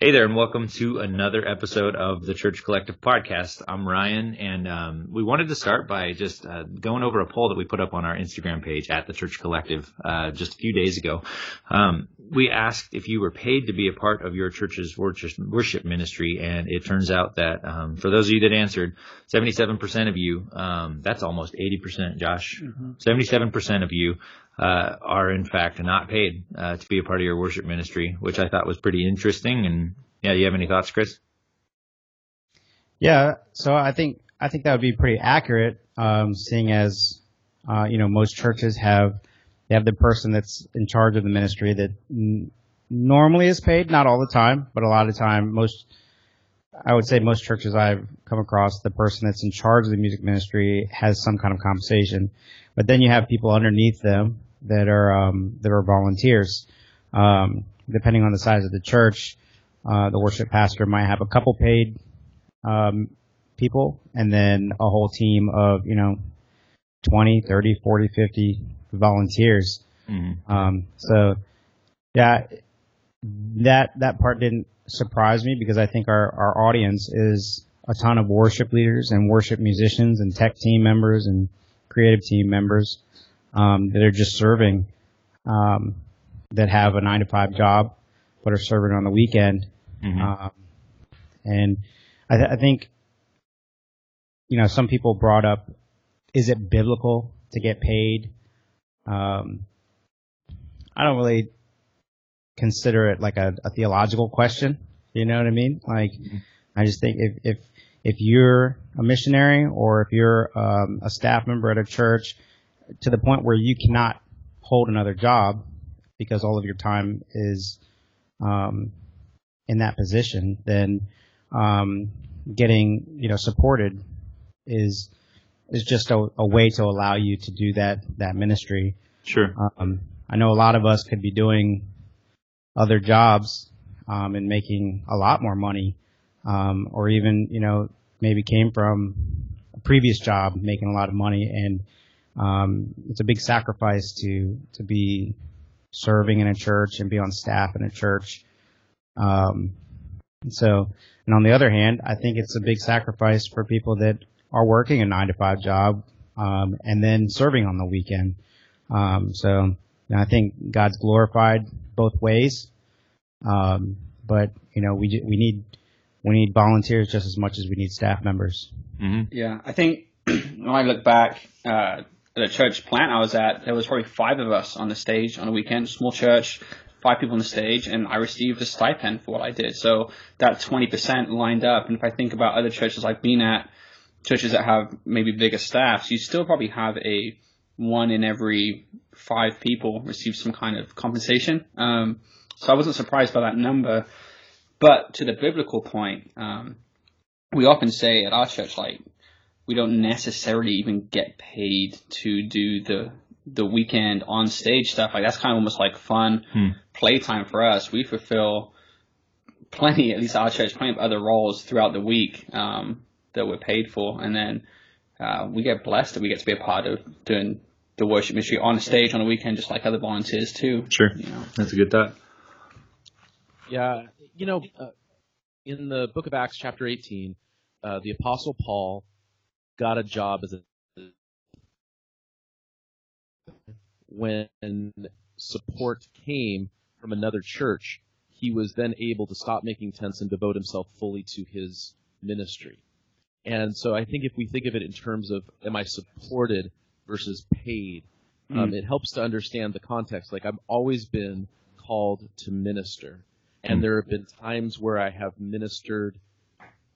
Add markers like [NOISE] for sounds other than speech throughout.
Hey there, and welcome to another episode of the Church Collective podcast. I'm Ryan, and um, we wanted to start by just uh, going over a poll that we put up on our Instagram page at the Church Collective uh, just a few days ago. Um, we asked if you were paid to be a part of your church's worship ministry, and it turns out that um, for those of you that answered, 77% of you, um, that's almost 80%, Josh, mm-hmm. 77% of you uh, are in fact not paid uh, to be a part of your worship ministry, which I thought was pretty interesting. And yeah, do you have any thoughts, Chris? Yeah, so I think I think that would be pretty accurate, um, seeing as uh, you know most churches have they have the person that's in charge of the ministry that n- normally is paid, not all the time, but a lot of time most. I would say most churches I've come across, the person that's in charge of the music ministry has some kind of compensation. But then you have people underneath them that are um, that are volunteers. Um, depending on the size of the church, uh, the worship pastor might have a couple paid um, people, and then a whole team of you know 20, 30, 40, 50 volunteers. Mm-hmm. Um, so yeah, that that part didn't surprise me because I think our our audience is a ton of worship leaders and worship musicians and tech team members and creative team members um, that are just serving, um, that have a nine to five job, but are serving on the weekend. Mm-hmm. Um, and I, th- I think, you know, some people brought up, is it biblical to get paid? Um, I don't really consider it like a, a, theological question. You know what I mean? Like, mm-hmm. I just think if, if, if you're a missionary or if you're um, a staff member at a church to the point where you cannot hold another job because all of your time is um, in that position, then um, getting you know supported is is just a, a, way to allow you to do that that ministry. Sure. Um, I know a lot of us could be doing other jobs um, and making a lot more money, um, or even you know maybe came from a previous job making a lot of money and um, it's a big sacrifice to to be serving in a church and be on staff in a church. Um, so, and on the other hand, I think it's a big sacrifice for people that are working a nine to five job um, and then serving on the weekend. Um, so, I think God's glorified both ways. Um, but you know, we we need we need volunteers just as much as we need staff members. Mm-hmm. Yeah, I think [CLEARS THROAT] when I look back, uh, the church plant I was at, there was probably five of us on the stage on a weekend, small church, five people on the stage, and I received a stipend for what I did. So that 20% lined up. And if I think about other churches I've been at, churches that have maybe bigger staffs, you still probably have a one in every five people receive some kind of compensation. Um, so I wasn't surprised by that number. But to the biblical point, um, we often say at our church, like, we don't necessarily even get paid to do the the weekend on stage stuff. Like that's kind of almost like fun hmm. playtime for us. We fulfill plenty, at least our church, plenty of other roles throughout the week um, that we're paid for, and then uh, we get blessed that we get to be a part of doing the worship ministry on stage on a weekend, just like other volunteers too. Sure, you know. that's a good thought. Yeah, you know, uh, in the book of Acts, chapter 18, uh, the apostle Paul got a job as a when support came from another church, he was then able to stop making tents and devote himself fully to his ministry. And so I think if we think of it in terms of am I supported versus paid, mm. um, it helps to understand the context. Like I've always been called to minister. And mm. there have been times where I have ministered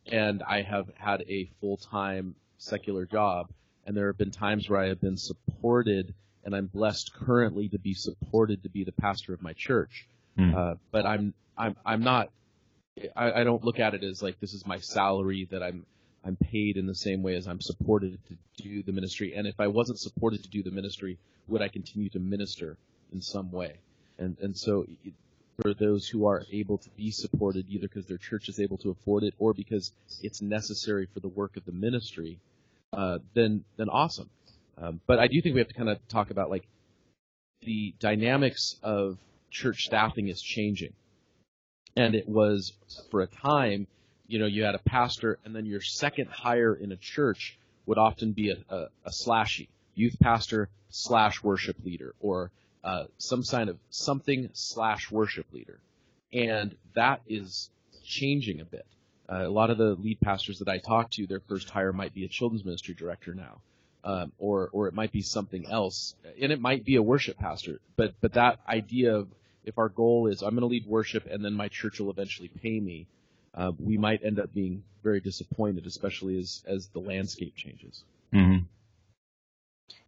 and I have had a full-time secular job. And there have been times where I have been supported, and I'm blessed currently to be supported to be the pastor of my church. Mm. Uh, but I'm I'm I'm not. I, I don't look at it as like this is my salary that I'm I'm paid in the same way as I'm supported to do the ministry. And if I wasn't supported to do the ministry, would I continue to minister in some way? And and so for those who are able to be supported, either because their church is able to afford it or because it's necessary for the work of the ministry, uh, then then awesome. Um, but I do think we have to kind of talk about like the dynamics of church staffing is changing. And it was for a time, you know, you had a pastor and then your second hire in a church would often be a, a, a slashy youth pastor slash worship leader or uh, some kind of something slash worship leader. And that is changing a bit. Uh, a lot of the lead pastors that I talk to, their first hire might be a children's ministry director now, um, or or it might be something else, and it might be a worship pastor. But but that idea of if our goal is I'm going to lead worship and then my church will eventually pay me, uh, we might end up being very disappointed, especially as as the landscape changes. Mm-hmm.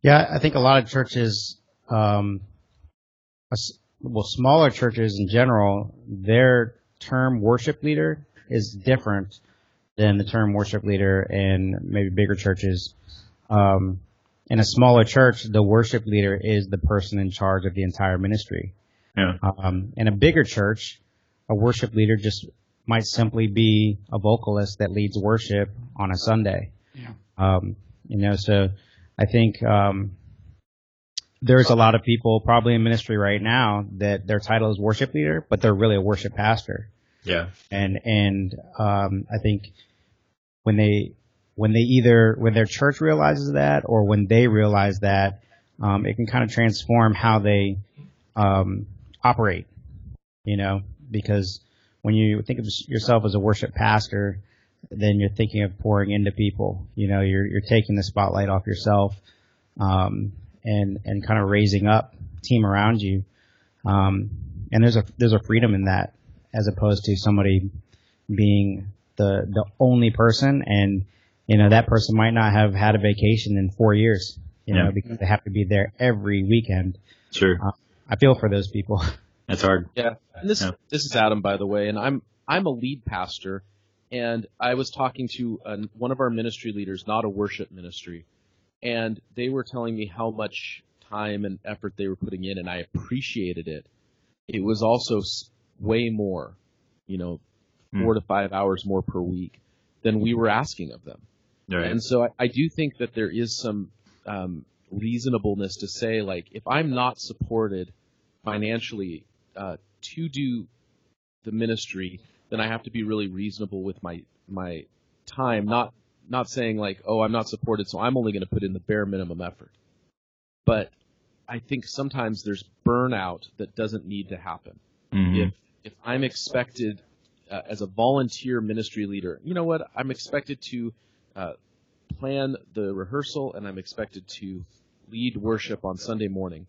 Yeah, I think a lot of churches, um, well, smaller churches in general, their term worship leader is different than the term worship leader in maybe bigger churches. Um, in a smaller church, the worship leader is the person in charge of the entire ministry. Yeah. Um, in a bigger church, a worship leader just might simply be a vocalist that leads worship on a Sunday. Yeah. Um, you know, so I think um, there's a lot of people probably in ministry right now that their title is worship leader, but they're really a worship pastor. Yeah. And and um, I think when they when they either when their church realizes that or when they realize that, um, it can kind of transform how they um, operate. You know, because when you think of yourself as a worship pastor, then you're thinking of pouring into people. You know, you're you're taking the spotlight off yourself, um, and and kind of raising up team around you. Um, and there's a there's a freedom in that, as opposed to somebody being the the only person, and you know that person might not have had a vacation in four years. You Yeah. know, because they have to be there every weekend. Sure. Uh, I feel for those people. [LAUGHS] That's hard. Yeah. And this Yeah. this is Adam, by the way, and I'm I'm a lead pastor, and I was talking to one of our ministry leaders, not a worship ministry, and they were telling me how much time and effort they were putting in, and I appreciated it. It was also s- way more, you know, Hmm. four to five hours more per week than we were asking of them. Right. And so I, I do think that there is some um, reasonableness to say, like, if I'm not supported financially uh, to do the ministry, then I have to be really reasonable with my my time. Not not saying like, oh, I'm not supported, so I'm only going to put in the bare minimum effort. But I think sometimes there's burnout that doesn't need to happen. If I'm expected uh, as a volunteer ministry leader, you know what? I'm expected to uh, plan the rehearsal and I'm expected to lead worship on Sunday morning.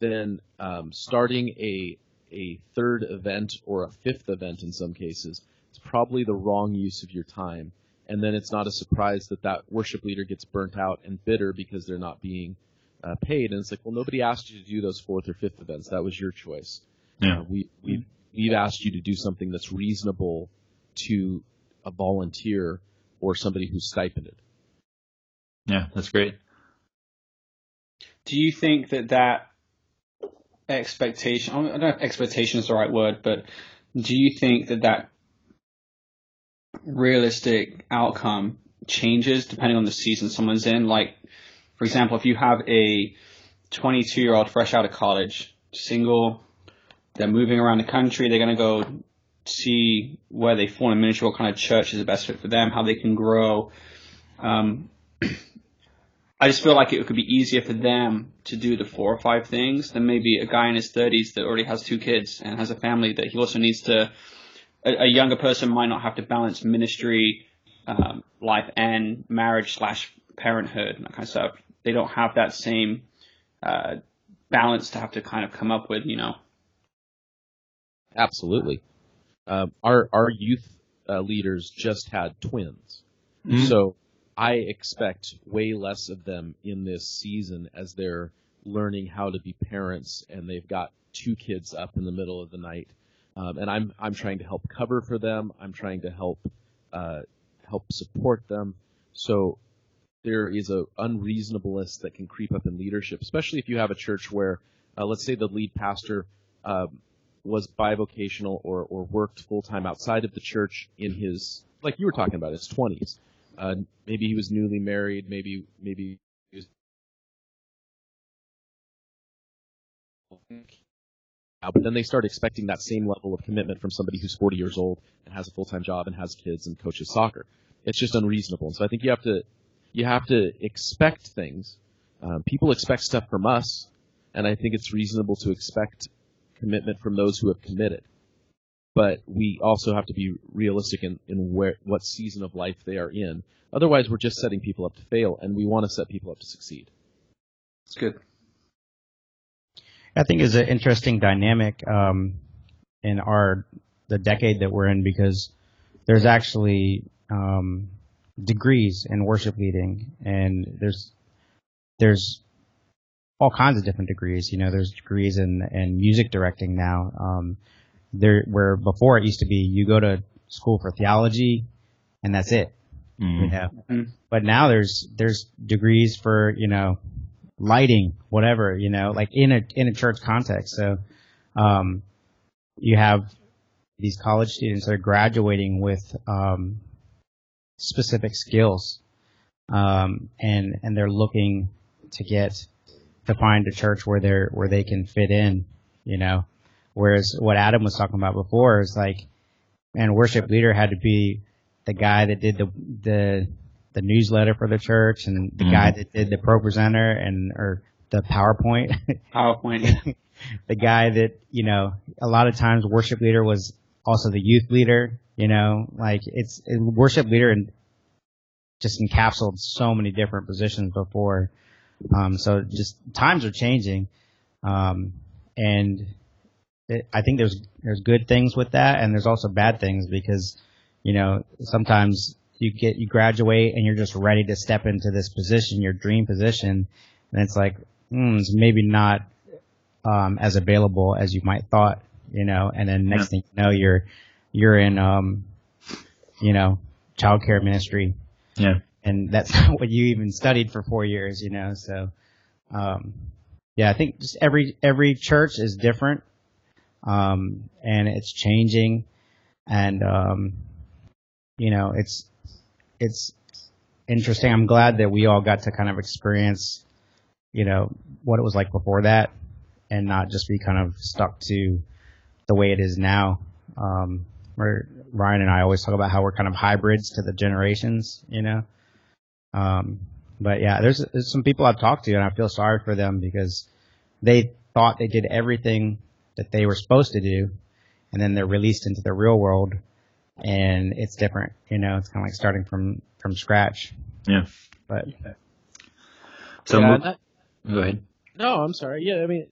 Then um, starting a a third event or a fifth event in some cases, it's probably the wrong use of your time. And then it's not a surprise that that worship leader gets burnt out and bitter because they're not being uh, paid. And it's like, well, nobody asked you to do those fourth or fifth events. That was your choice. Yeah. Uh, we we've we've asked you to do something that's reasonable to a volunteer or somebody who's stipended. Yeah. That's great. Do you think that that expectation, I don't know if expectation is the right word, but do you think that that realistic outcome changes depending on the season someone's in? Like, for example, if you have a 22 year old fresh out of college, single, they're moving around the country, they're going to go see where they fall in ministry, what kind of church is the best fit for them, how they can grow. Um, I just feel like it could be easier for them to do the four or five things than maybe a guy in his 30s that already has two kids and has a family that he also needs to. A, a younger person might not have to balance ministry, um, life, and marriage slash parenthood and that kind of stuff. They don't have that same uh, balance to have to kind of come up with, you know. Absolutely. Um, our our youth uh, leaders just had twins, Mhm. so I expect way less of them in this season as they're learning how to be parents and they've got two kids up in the middle of the night. Um, and I'm I'm trying to help cover for them. I'm trying to help uh, help support them. So there is a unreasonableness that can creep up in leadership, especially if you have a church where, uh, let's say, the lead pastor um, was bivocational or or worked full time outside of the church in his like you were talking about his twenties. Uh, maybe he was newly married. Maybe maybe he was but then they start expecting that same level of commitment from somebody who's 40 years old and has a full-time job and has kids and coaches soccer. It's just unreasonable. And so I think you have to, you have to expect things. Um, people expect stuff from us, and I think it's reasonable to expect commitment from those who have committed. But we also have to be realistic in, in where, what season of life they are in. Otherwise, we're just setting people up to fail, and we want to set people up to succeed. It's good. I think is an interesting dynamic um, in our the decade that we're in because there's actually um, degrees in worship leading, and there's there's all kinds of different degrees. You know, there's degrees in in music directing now. Um, there where before it used to be you go to school for theology, and that's it. Mm. You know, Mhm. but now there's there's degrees for you know lighting, whatever, you know, like in a in a church context. So um, you have these college students that are graduating with um, specific skills, um, and and they're looking to get to find a church where they're where they can fit in, you know. Whereas what Adam was talking about before is like, man, worship leader had to be the guy that did the the the newsletter for the church and the Mhm. guy that did the ProPresenter and or the PowerPoint, [LAUGHS] PowerPoint. The guy that you know a lot of times worship leader was also the youth leader. You know, like it's it, worship leader and just encapsulated so many different positions before. Um, so just times are changing, um, and it, I think there's there's good things with that, and there's also bad things because you know sometimes you get you graduate and you're just ready to step into this position, your dream position, and it's like mm, it's maybe not um, as available as you might thought, you know, and then next thing you know you're you're in um, you know childcare ministry. Yeah. And that's [LAUGHS] not what you even studied for four years, you know. So, um, yeah, I think just every every church is different, um, and it's changing, and um, you know, it's it's interesting. I'm glad that we all got to kind of experience, you know, what it was like before that, and not just be kind of stuck to the way it is now. Um, where Ryan and I always talk about how we're kind of hybrids to the generations, you know. Um, but yeah, there's, there's some people I've talked to and I feel sorry for them because they thought they did everything that they were supposed to do and then they're released into the real world and it's different, you know, it's kind of like starting from, from scratch. Yeah. But So Yeah, that- go ahead. No, I'm sorry. Yeah, I mean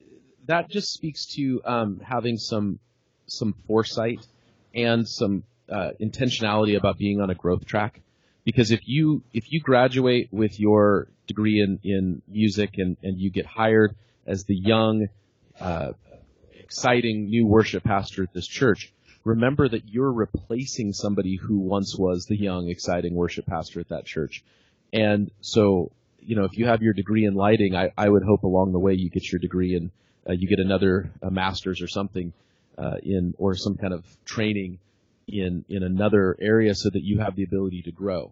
that just speaks to um, having some some foresight and some uh, intentionality about being on a growth track. Because if you if you graduate with your degree in in music and and you get hired as the young, uh, exciting new worship pastor at this church, remember that you're replacing somebody who once was the young, exciting worship pastor at that church. And so you know, if you have your degree in lighting, I, I would hope along the way you get your degree in, uh, you get another a master's or something uh, in, or some kind of training in in another area, so that you have the ability to grow.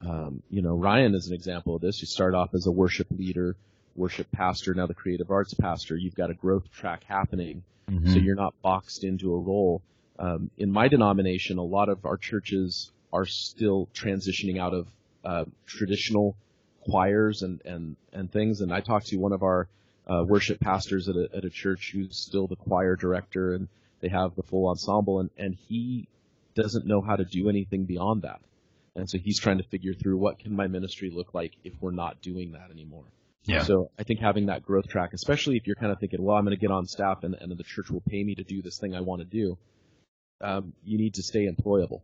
Um, you know, Ryan is an example of this. You start off as a worship leader, worship pastor, now the creative arts pastor. You've got a growth track happening, Mhm. so you're not boxed into a role. Um, in my denomination, a lot of our churches are still transitioning out of uh, traditional choirs and, and, and things. And I talked to one of our uh, worship pastors at a, at a church who's still the choir director and they have the full ensemble and, and he doesn't know how to do anything beyond that. And so he's trying to figure through what can my ministry look like if we're not doing that anymore. Yeah. So I think having that growth track, especially if you're kind of thinking, well, I'm going to get on staff and, and the church will pay me to do this thing I want to do, um, you need to stay employable.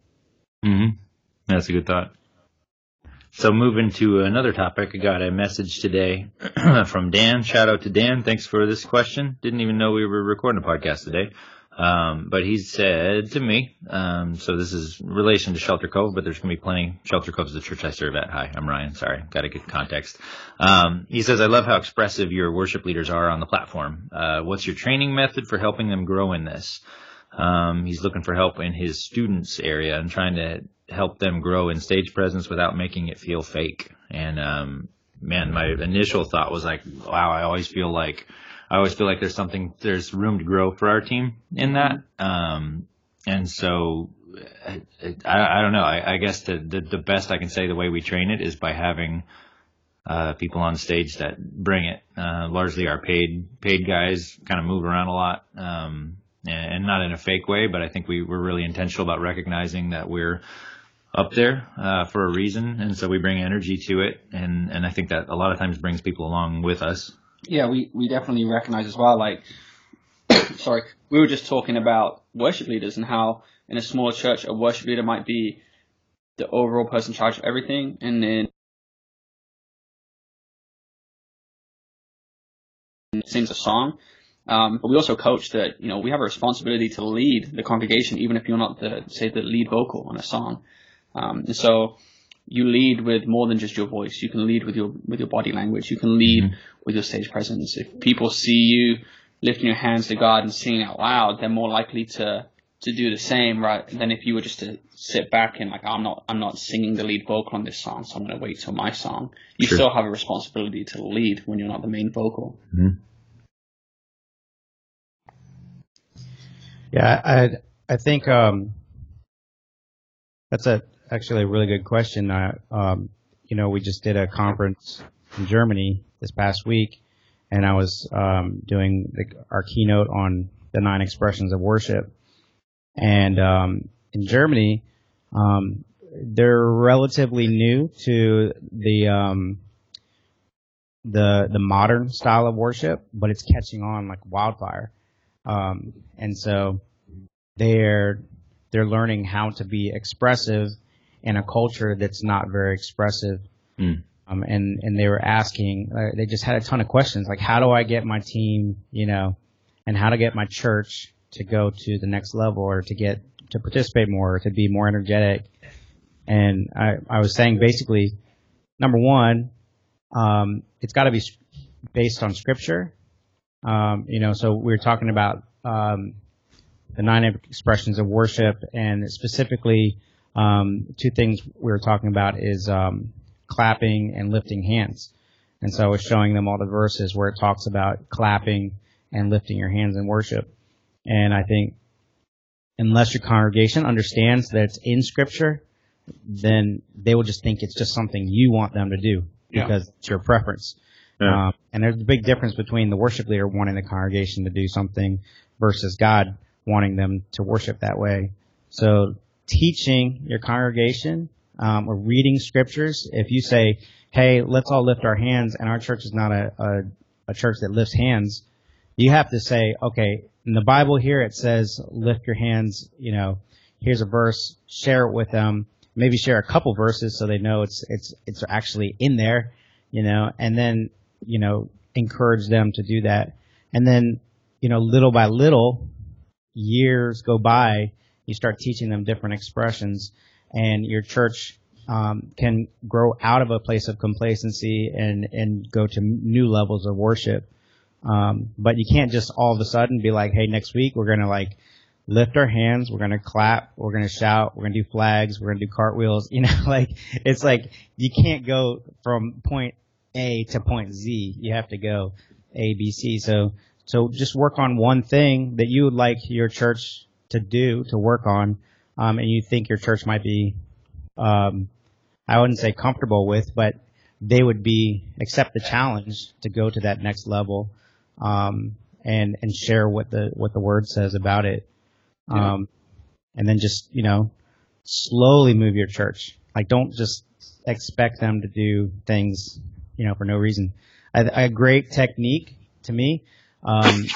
hmm That's a good thought. So moving to another topic, I got a message today [CLEARS THROAT] from Dan. Shout out to Dan. Thanks for this question. Didn't even know we were recording a podcast today. Um, but he said to me, um, so this is relation to Shelter Cove, but there's going to be plenty. Shelter Cove is the church I serve at. Hi, I'm Ryan. Sorry, got to get context. Um, he says, I love how expressive your worship leaders are on the platform. Uh, what's your training method for helping them grow in this? Um, he's looking for help in his students area and trying to help them grow in stage presence without making it feel fake. And, um, man, my initial thought was like, wow, I always feel like I always feel like there's something, there's room to grow for our team in that. Um, and so I, I, I don't know. I, I guess the, the, the best I can say the way we train it is by having, uh, people on stage that bring it. Uh, largely our paid, paid guys kind of move around a lot. Um, and, and not in a fake way, but I think we were really intentional about recognizing that we're, up there uh, for a reason, and so we bring energy to it, and and I think that a lot of times brings people along with us. Yeah, we we definitely recognize as well. Like, [COUGHS] sorry, we were just talking about worship leaders and how in a small church a worship leader might be the overall person in charge of everything, and then sings a song. Um, but we also coach that you know we have a responsibility to lead the congregation, even if you're not the say the lead vocal on a song. Um, and so you lead with more than just your voice. You can lead with your with your body language. You can lead mm-hmm. with your stage presence. If people see you lifting your hands to God and singing out loud, they're more likely to to do the same, right? Than if you were just to sit back and like, I'm not I'm not singing the lead vocal on this song, so I'm going to wait till my song. You sure. still have a responsibility to lead when you're not the main vocal. Mm-hmm. Yeah, I I think um, that's a actually a really good question. Uh, um, you know, we just did a conference in Germany this past week, and I was um, doing the, our keynote on the nine expressions of worship. And um, in Germany, um, they're relatively new to the um, the the modern style of worship, but it's catching on like wildfire. Um, and so they're they're learning how to be expressive in a culture that's not very expressive. Mm. Um, and, and they were asking, uh, they just had a ton of questions like, how do I get my team, you know, and how to get my church to go to the next level or to get, to participate more, or to be more energetic. And I, I was saying basically, number one, um, it's got to be based on scripture. Um, you know, so we were talking about, um, the nine expressions of worship and specifically um, two things we were talking about is um, clapping and lifting hands. And so I was showing them all the verses where it talks about clapping and lifting your hands in worship. And I think unless your congregation understands that it's in scripture, then they will just think it's just something you want them to do because yeah. it's your preference. Yeah. Um, and there's a big difference between the worship leader wanting the congregation to do something versus God wanting them to worship that way. So teaching your congregation um, or reading scriptures, if you say, "Hey, let's all lift our hands," and our church is not a, a, a church that lifts hands, you have to say, "Okay, in the Bible here it says lift your hands." You know, here's a verse. Share it with them. Maybe share a couple verses so they know it's it's it's actually in there. You know, and then you know encourage them to do that, and then you know little by little, years go by you start teaching them different expressions, and your church um, can grow out of a place of complacency and and go to new levels of worship. Um, but you can't just all of a sudden be like, hey, next week we're gonna like lift our hands, we're gonna clap, we're gonna shout, we're gonna do flags, we're gonna do cartwheels. [LAUGHS] You know, like it's like you can't go from point A to point Z. You have to go A, B, C. So so just work on one thing that you would like your church to do to work on, um, and you think your church might be, um, I wouldn't say comfortable with, but they would be accept the challenge to go to that next level, um, and and share what the what the word says about it, yeah. Um, and then just you know slowly move your church. Like don't just expect them to do things you know for no reason. A, a great technique to me um,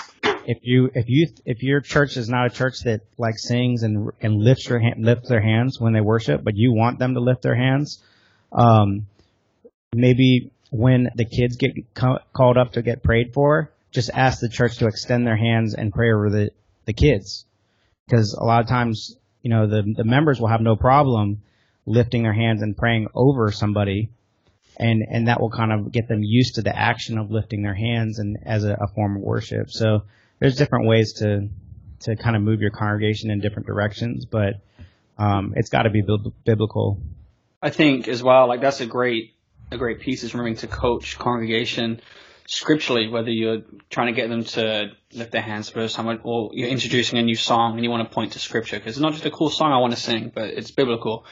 if you if you if your church is not a church that like sings and and lifts your hand, lifts their hands when they worship, but you want them to lift their hands, um, maybe when the kids get ca- called up to get prayed for, just ask the church to extend their hands and pray over the the kids, because a lot of times you know the the members will have no problem lifting their hands and praying over somebody and and that will kind of get them used to the action of lifting their hands and as a, a form of worship. So there's different ways to to kind of move your congregation in different directions, but um, it's got to be biblical. I think as well, like that's a great a great piece is remembering to coach congregation scripturally, whether you're trying to get them to lift their hands for someone, or you're introducing a new song and you want to point to scripture, because it's not just a cool song I want to sing, but it's biblical.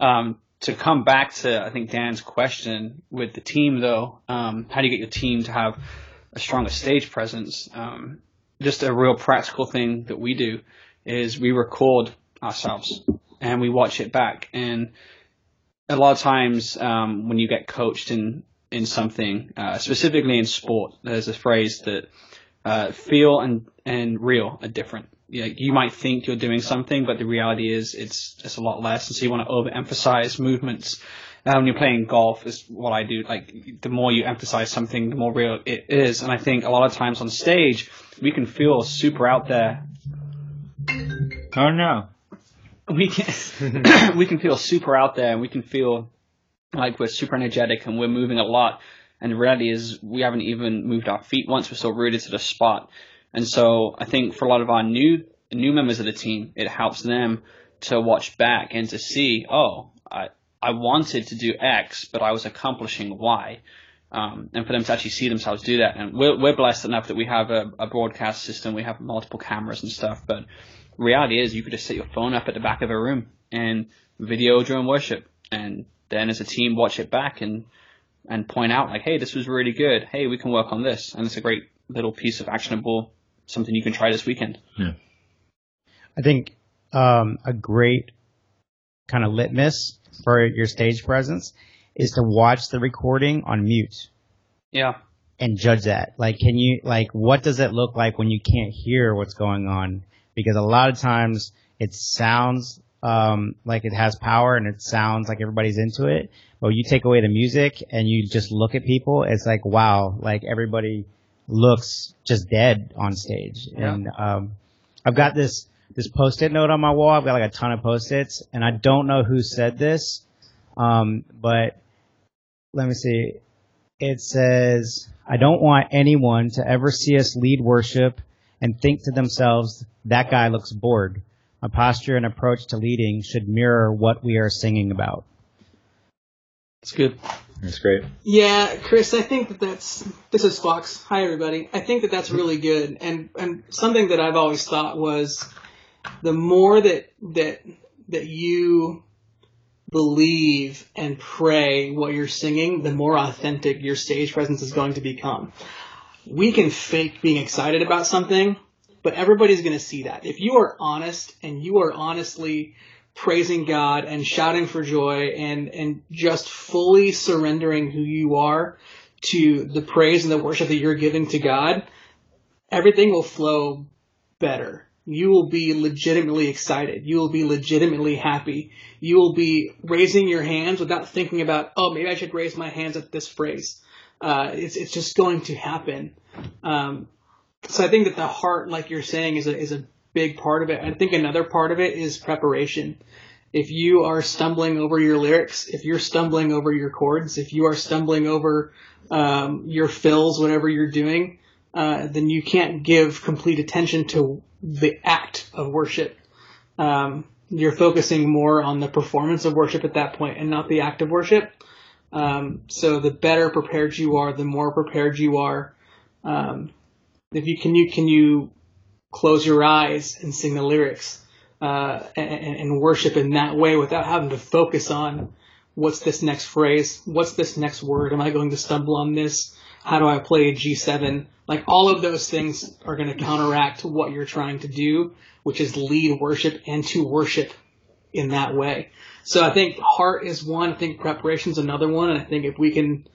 Um, to come back to, I think Dan's question with the team, though, um, how do you get your team to have a stronger stage presence? Um, just a real practical thing that we do is we record ourselves and we watch it back. And a lot of times, um, when you get coached in in something, uh, specifically in sport, there's a phrase that uh, feel and and real are different. You, know, you might think you're doing something, but the reality is it's just a lot less. And so you want to overemphasize movements. Uh, when you're playing golf, is what I do. Like the more you emphasize something, the more real it is. And I think a lot of times on stage, we can feel super out there. Oh no. We can [LAUGHS] [COUGHS] we can feel super out there, and we can feel like we're super energetic and we're moving a lot. And the reality is we haven't even moved our feet once. We're still rooted to the spot. And so I think for a lot of our new new members of the team, it helps them to watch back and to see, oh, I I wanted to do X, but I was accomplishing Y. Um, and for them to actually see themselves do that. And we're, we're blessed enough that we have a, a broadcast system, we have multiple cameras and stuff, but reality is you could just set your phone up at the back of a room and video during worship and then as a team watch it back and and point out like, hey, this was really good. Hey, we can work on this, and it's a great little piece of actionable something you can try this weekend. Yeah. I think um, a great kind of litmus for your stage presence is to watch the recording on mute Yeah. and judge that. Like, can you like what does it look like when you can't hear what's going on? Because a lot of times it sounds um, like it has power and it sounds like everybody's into it. But you take away the music and you just look at people, it's like wow, like everybody looks just dead on stage. Yeah. And um, I've got this this post-it note on my wall. I've got like a ton of post-its, and I don't know who said this, um, but let me see. It says, "I don't want anyone to ever see us lead worship and think to themselves that guy looks bored." A posture and approach to leading should mirror what we are singing about. It's good. That's great. Yeah, Chris, I think that that's this is Fox. Hi everybody. I think that that's really good, and and something that I've always thought was the more that that that you believe and pray what you're singing, the more authentic your stage presence is going to become. We can fake being excited about something, but everybody's going to see that. If you are honest and you are honestly praising God and shouting for joy and, and just fully surrendering who you are to the praise and the worship that you're giving to God, everything will flow better. You will be legitimately excited. You will be legitimately happy. You will be raising your hands without thinking about, oh, maybe I should raise my hands at this phrase. Uh, it's, it's just going to happen. Um, so I think that the heart, like you're saying, is a, is a big part of it. I think another part of it is preparation. If you are stumbling over your lyrics, if you're stumbling over your chords, if you are stumbling over um, your fills, whatever you're doing, uh, then you can't give complete attention to the act of worship. Um, you're focusing more on the performance of worship at that point and not the act of worship. Um, so the better prepared you are, the more prepared you are. Um, if you can, you can you close your eyes and sing the lyrics uh, and, and worship in that way without having to focus on what's this next phrase, what's this next word, am I going to stumble on this? How do I play a G7? Like all of those things are going to counteract what you're trying to do, which is lead worship and to worship in that way. So I think heart is one. I think preparation is another one. And I think if we can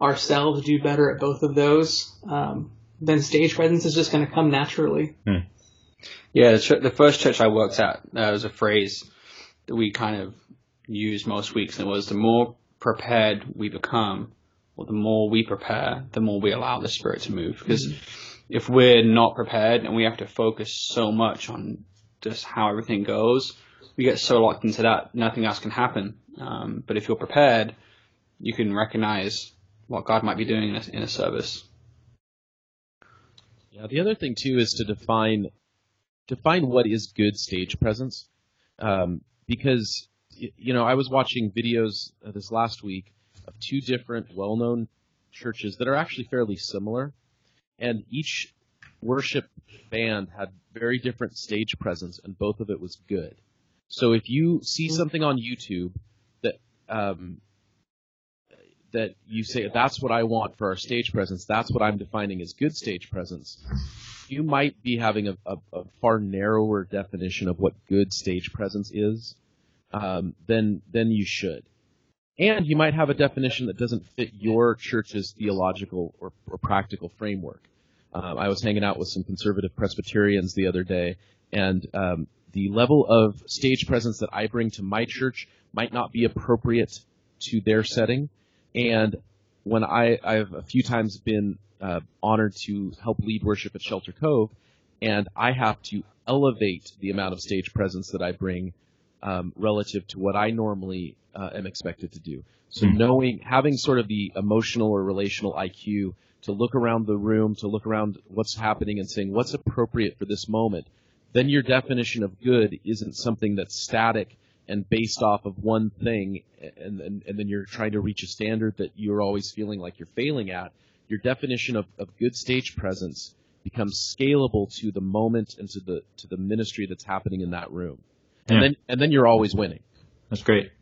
ourselves do better at both of those, um, then stage presence is just going to come naturally. Yeah, the, ch- the first church I worked at, there was a phrase that we kind of used most weeks, and it was the more prepared we become, or the more we prepare, the more we allow the Spirit to move. Because if we're not prepared and we have to focus so much on just how everything goes, we get so locked into that, nothing else can happen. Um, but if you're prepared, you can recognize what God might be doing in a, in a service. Yeah, the other thing too is to define define what is good stage presence, um, because you know I was watching videos uh, this last week of two different well-known churches that are actually fairly similar, and each worship band had very different stage presence, and both of it was good. So if you see something on YouTube that um, that you say that's what I want for our stage presence, that's what I'm defining as good stage presence, you might be having a, a, a far narrower definition of what good stage presence is um, than than you should. And you might have a definition that doesn't fit your church's theological or, or practical framework. Um, I was hanging out with some conservative Presbyterians the other day, and um, the level of stage presence that I bring to my church might not be appropriate to their setting. And when I, I've a few times been uh, honored to help lead worship at Shelter Cove, and I have to elevate the amount of stage presence that I bring um, relative to what I normally uh, am expected to do. So Hmm. knowing, having sort of the emotional or relational IQ to look around the room, to look around what's happening and saying what's appropriate for this moment, then your definition of good isn't something that's static and based off of one thing, and, and, and then you're trying to reach a standard that you're always feeling like you're failing at. Your definition of, of good stage presence becomes scalable to the moment and to the to the ministry that's happening in that room, and Yeah. then and then you're always winning. That's great.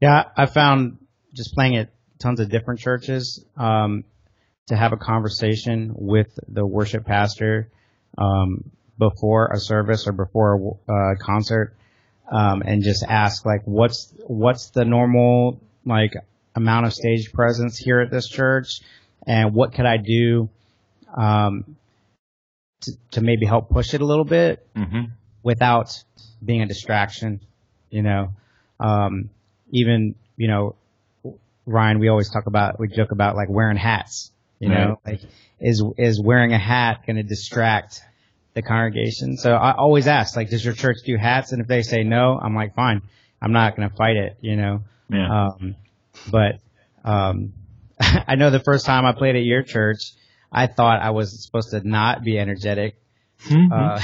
Yeah, I found just playing at tons of different churches um, to have a conversation with the worship pastor um, before a service or before a uh, concert, um, and just ask like, what's what's the normal like amount of stage presence here at this church, and what could I do um, to, to maybe help push it a little bit Mm-hmm. Without being a distraction, you know. Um, even, you know, Ryan, we always talk about, we joke about like wearing hats, you know, like is, is wearing a hat going to distract the congregation? So I always ask, like, does your church do hats? And if they say no, I'm like, fine, I'm not going to fight it, you know. Yeah. Um, but um, [LAUGHS] I know the first time I played at your church, I thought I was supposed to not be energetic. Mhm. Uh,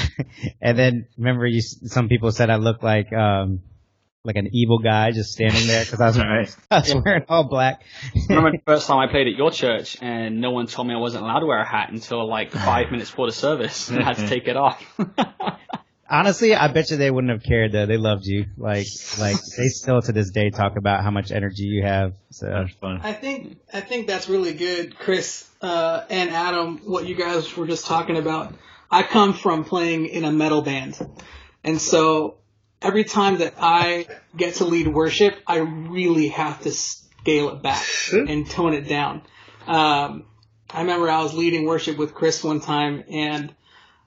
[LAUGHS] and then remember, you some people said I looked like um, like an evil guy just standing there because I was, [LAUGHS] All right. [LAUGHS] I was wearing all black. I remember the first time I played at your church, and no one told me I wasn't allowed to wear a hat until like [SIGHS] five minutes before the service, and I had to take it off. Honestly, I bet you they wouldn't have cared though. They loved you. Like like they still to this day talk about how much energy you have. So That's fun. I think I think that's really good, Chris uh, and Adam. What you guys were just talking about. I come from playing in a metal band, and so every time that I get to lead worship, I really have to scale it back and tone it down. Um, I remember I was leading worship with Chris one time, and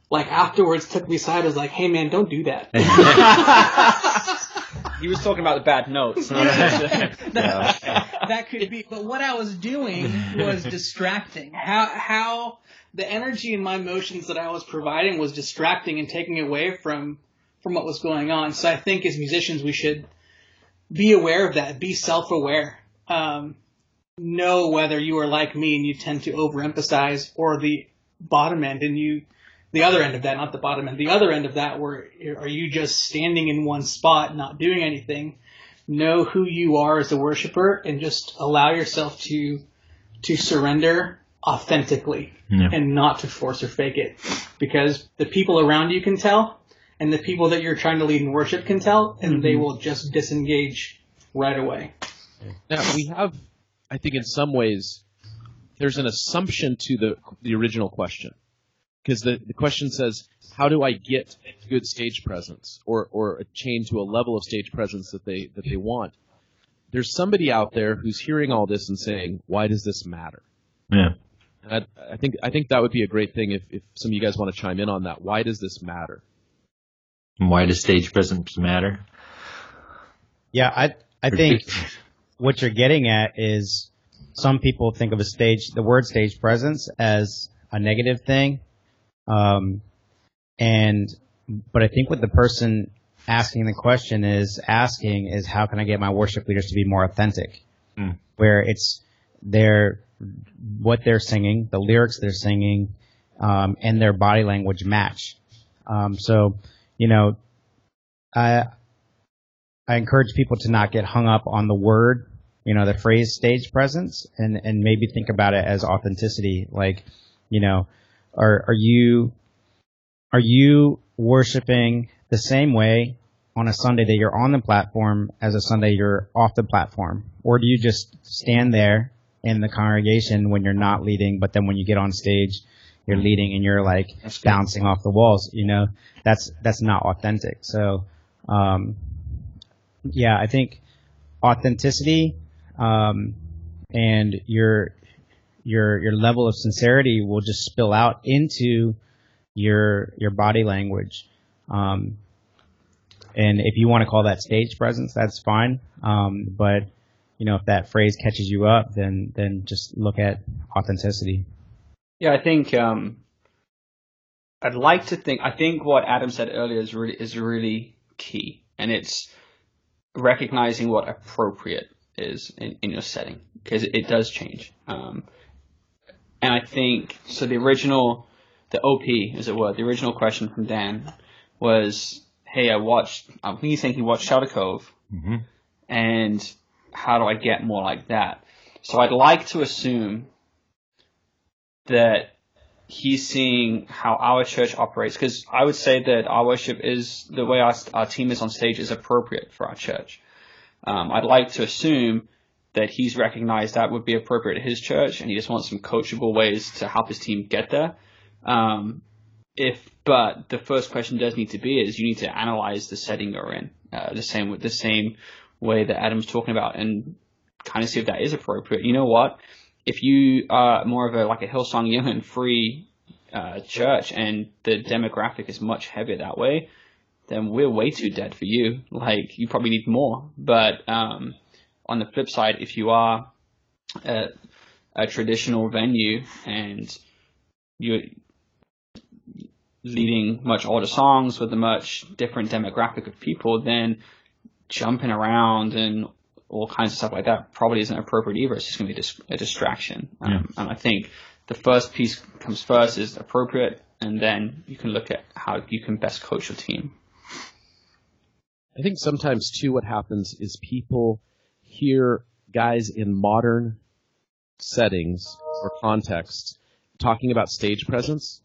like afterwards, took me aside. I was like, "Hey, man, don't do that." [LAUGHS] [LAUGHS] he was talking about the bad notes. [LAUGHS] that could be. But what I was doing was [LAUGHS] distracting. How how the energy and my motions that I was providing was distracting and taking away from from what was going on. So I think as musicians we should be aware of that. Be self aware. Um, know whether you are like me and you tend to overemphasize or the bottom end and you the other end of that, not the bottom end, the other end of that where are you just standing in one spot, not doing anything? Know who you are as a worshiper and just allow yourself to to surrender authentically Yeah. and not to force or fake it. Because the people around you can tell and the people that you're trying to lead in worship can tell and they mm-hmm. will just disengage right away. Now we have, I think, in some ways, there's an assumption to the the original question, because the the question says, how do I get good stage presence, or or attain to a level of stage presence that they that they want? There's somebody out there who's hearing all this and saying, why does this matter? Yeah. And I, I think I think that would be a great thing if, if some of you guys want to chime in on that. Why does this matter? And Why does stage presence matter? yeah, I I think [LAUGHS] what you're getting at is some people think of a stage, the word stage presence as a negative thing. Um, and, but I think what the person asking the question is asking is how can I get my worship leaders to be more authentic? Hmm. Where it's their, what they're singing, the lyrics they're singing, um, and their body language match. Um, so, you know, I, I encourage people to not get hung up on the word you know, the phrase stage presence and, and maybe think about it as authenticity. Like, you know, are, are you, are you worshiping the same way on a Sunday that you're on the platform as a Sunday you're off the platform? Or do you just stand there in the congregation when you're not leading, but then when you get on stage, you're leading and you're like bouncing off the walls, you know, that's, that's not authentic. So, um, yeah, I think authenticity, um, and your, your, your level of sincerity will just spill out into your, your body language. Um, and if you want to call that stage presence, that's fine. Um, but you know, if that phrase catches you up, then then just look at authenticity. Yeah, I think um, I'd like to think. I think what Adam said earlier is really is really key, and it's recognizing what appropriate is in, in your setting because it does change. Um, and I think so. The original, the OP, as it were, the original question from Dan was, "Hey, I watched. I think you think he watched Shelter Cove, Mm-hmm. and how do I get more like that?" So I'd like to assume that he's seeing how our church operates because I would say that our worship is the way our, our team is on stage is appropriate for our church. Um, I'd like to assume that he's recognized that would be appropriate at his church and he just wants some coachable ways to help his team get there. Um, if, but the first question does need to be is you need to analyze the setting you're in, uh, the same with the same way that Adam's talking about and kind of see if that is appropriate. You know what? If you are more of a like a Hillsong Young free uh, church and the demographic is much heavier that way, then we're way too dead for you. Like you probably need more. But um, on the flip side, if you are a, a traditional venue and you're leading much older songs with a much different demographic of people, then jumping around and all kinds of stuff like that probably isn't appropriate either. It's just going to be a, dis- a distraction. Um, Yeah. And I think the first piece comes first is appropriate, and then you can look at how you can best coach your team. I think sometimes too what happens is people hear guys in modern settings or contexts talking about stage presence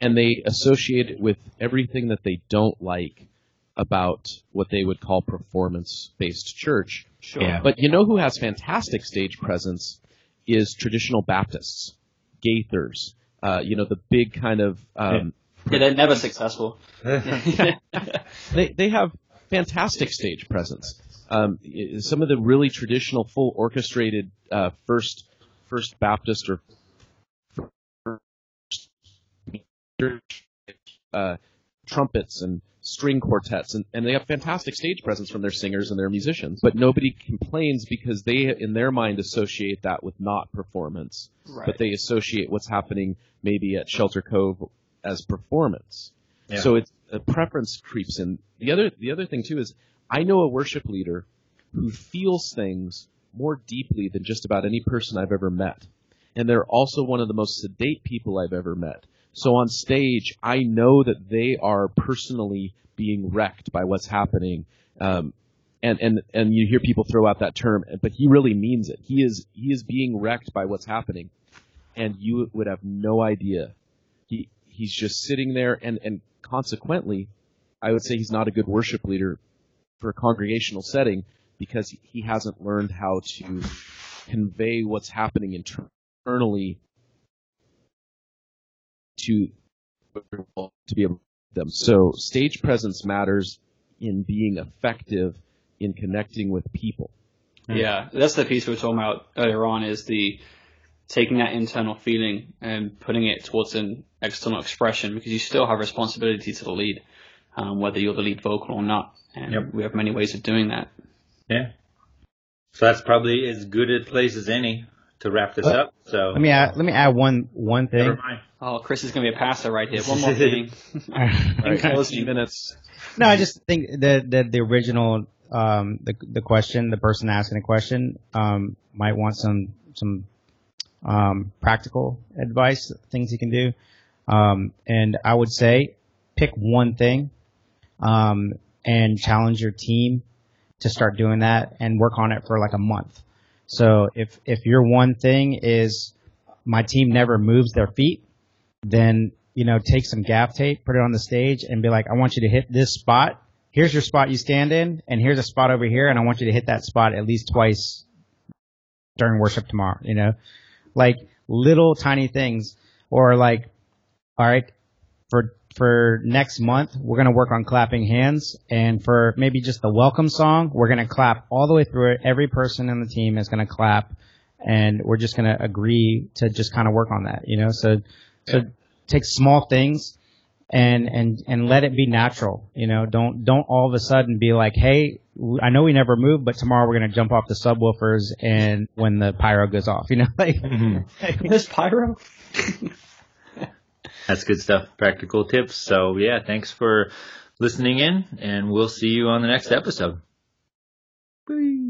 and they associate it with everything that they don't like about what they would call performance based church. Sure. Yeah. But you know who has fantastic stage presence is traditional Baptists, Gaithers, uh, you know, the big kind of um, Yeah, they're never successful. [LAUGHS] they they have fantastic stage presence. Um, some of the really traditional, full orchestrated uh, first First Baptist or uh, trumpets and string quartets, and, and they have fantastic stage presence from their singers and their musicians. But nobody complains because they, in their mind, associate that with not performance, Right. but they associate what's happening maybe at Shelter Cove as performance. Yeah. So it's a preference creeps in. The other the other thing too is I know a worship leader who feels things more deeply than just about any person I've ever met. And they're also one of the most sedate people I've ever met. So on stage, I know that they are personally being wrecked by what's happening. Um, and, and, and you hear people throw out that term, but he really means it. He is, he is being wrecked by what's happening. And you would have no idea. He, he's just sitting there and, and consequently, I would say he's not a good worship leader for a congregational setting because he hasn't learned how to convey what's happening internally to to be able to them. So stage presence matters in being effective in connecting with people. Yeah, that's the piece we were talking about earlier on is the taking that internal feeling and putting it towards an external expression because you still have responsibility to the lead, um, whether you're the lead vocal or not. And Yep. we have many ways of doing that. Yeah. So that's probably as good a place as any to wrap this Uh, up. So Let me add, let me add one one thing. never mind. Oh, Chris is going to be a passer right here. One more [LAUGHS] thing. All right, Okay. 15 minutes. No, I just think that the, the original um, the the question, the person asking the question, um, might want some some um, practical advice, things he can do. Um, and I would say, pick one thing, um, and challenge your team to start doing that and work on it for like a month. So if if your one thing is my team never moves their feet, then you know take some gaff tape, put it on the stage, and be like, I want you to hit this spot. Here's your spot you stand in, and here's a spot over here, and I want you to hit that spot at least twice during worship tomorrow. You know, like little tiny things, or like, all right, for for next month, we're going to work on clapping hands. And for maybe just the welcome song, we're going to clap all the way through it. Every person in the team is going to clap. And we're just going to agree to just kind of work on that, you know? So, so take small things and, and, and let it be natural, you know? Don't, don't all of a sudden be like, hey, I know we never move, but tomorrow we're going to jump off the subwoofers and when the pyro goes off, you know? [LAUGHS] Like, mm-hmm. [LAUGHS] This pyro? [LAUGHS] That's good stuff. Practical tips. So yeah, thanks for listening in and we'll see you on the next episode. Bye.